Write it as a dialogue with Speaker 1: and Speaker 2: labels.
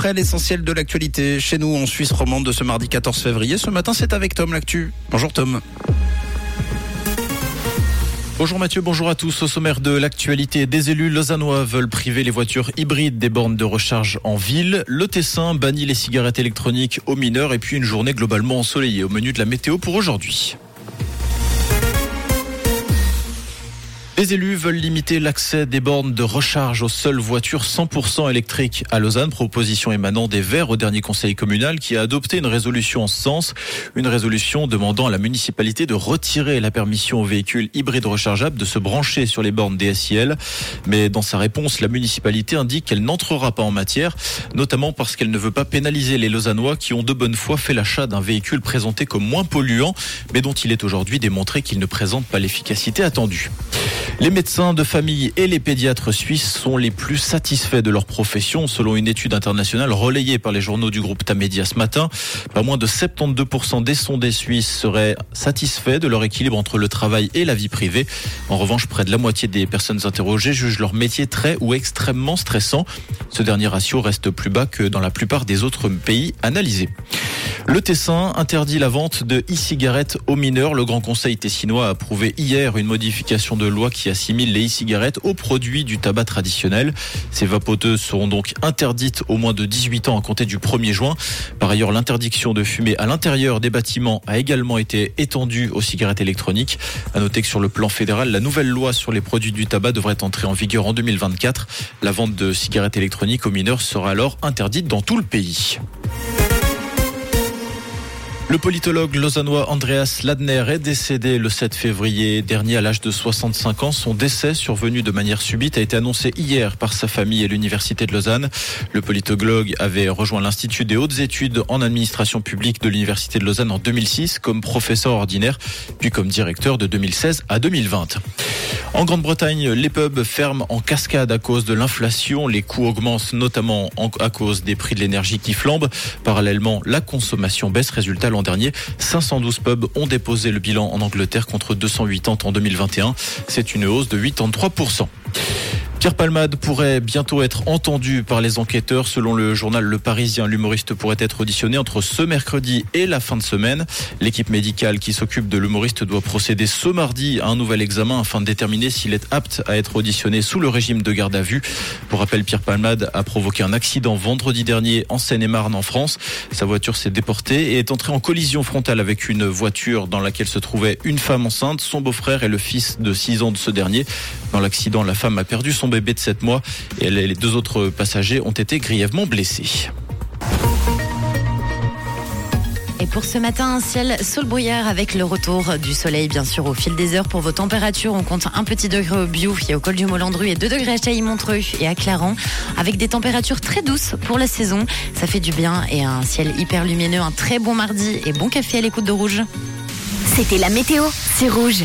Speaker 1: Après l'essentiel de l'actualité chez nous en Suisse romande de ce mardi 14 février. Ce matin, c'est avec Tom l'actu. Bonjour Tom.
Speaker 2: Bonjour Mathieu, bonjour à tous. Au sommaire de l'actualité, des élus lausannois veulent priver les voitures hybrides des bornes de recharge en ville. Le Tessin bannit les cigarettes électroniques aux mineurs et puis une journée globalement ensoleillée au menu de la météo pour aujourd'hui. Les élus veulent limiter l'accès des bornes de recharge aux seules voitures 100% électriques à Lausanne, proposition émanant des Verts au dernier conseil communal qui a adopté une résolution en ce sens, une résolution demandant à la municipalité de retirer la permission aux véhicules hybrides rechargeables de se brancher sur les bornes DSIL. Mais dans sa réponse, la municipalité indique qu'elle n'entrera pas en matière, notamment parce qu'elle ne veut pas pénaliser les Lausannois qui ont de bonne foi fait l'achat d'un véhicule présenté comme moins polluant, mais dont il est aujourd'hui démontré qu'il ne présente pas l'efficacité attendue. Les médecins de famille et les pédiatres suisses sont les plus satisfaits de leur profession, selon une étude internationale relayée par les journaux du groupe Tamedia ce matin. Pas moins de 72% des sondés suisses seraient satisfaits de leur équilibre entre le travail et la vie privée. En revanche, près de la moitié des personnes interrogées jugent leur métier très ou extrêmement stressant. Ce dernier ratio reste plus bas que dans la plupart des autres pays analysés. Le Tessin interdit la vente de e-cigarettes aux mineurs. Le Grand Conseil tessinois a approuvé hier une modification de loi qui les e-cigarettes aux produits du tabac traditionnel. Ces vapoteuses seront donc interdites au moins de 18 ans à compter du 1er juin. Par ailleurs, l'interdiction de fumer à l'intérieur des bâtiments a également été étendue aux cigarettes électroniques. À noter que sur le plan fédéral, la nouvelle loi sur les produits du tabac devrait entrer en vigueur en 2024. La vente de cigarettes électroniques aux mineurs sera alors interdite dans tout le pays. Le politologue lausannois Andreas Ladner est décédé le 7 février dernier à l'âge de 65 ans. Son décès, survenu de manière subite, a été annoncé hier par sa famille et l'Université de Lausanne. Le politologue avait rejoint l'Institut des hautes études en administration publique de l'Université de Lausanne en 2006 comme professeur ordinaire, puis comme directeur de 2016 à 2020. En Grande-Bretagne, les pubs ferment en cascade à cause de l'inflation. Les coûts augmentent notamment à cause des prix de l'énergie qui flambent. Parallèlement, la consommation baisse. Résultat, dernier, 512 pubs ont déposé le bilan en Angleterre contre 280 en 2021. C'est une hausse de 83%. Pierre Palmade pourrait bientôt être entendu par les enquêteurs. Selon le journal Le Parisien, l'humoriste pourrait être auditionné entre ce mercredi et la fin de semaine. L'équipe médicale qui s'occupe de l'humoriste doit procéder ce mardi à un nouvel examen afin de déterminer s'il est apte à être auditionné sous le régime de garde à vue. Pour rappel, Pierre Palmade a provoqué un accident vendredi dernier en Seine-et-Marne en France. Sa voiture s'est déportée et est entrée en collision frontale avec une voiture dans laquelle se trouvait une femme enceinte, son beau-frère et le fils de 6 ans de ce dernier. Dans l'accident, la femme a perdu son bébé de 7 mois et les deux autres passagers ont été grièvement blessés.
Speaker 3: Et pour ce matin, un ciel sol brouillard avec le retour du soleil, bien sûr, au fil des heures. Pour vos températures, on compte un petit degré au Biou et au col du Molandru et 2 degrés à Chailly-Montreux et à Clarence, avec des températures très douces pour la saison. Ça fait du bien et un ciel hyper lumineux, un très bon mardi et bon café à l'écoute de Rouge.
Speaker 4: C'était la météo, c'est Rouge.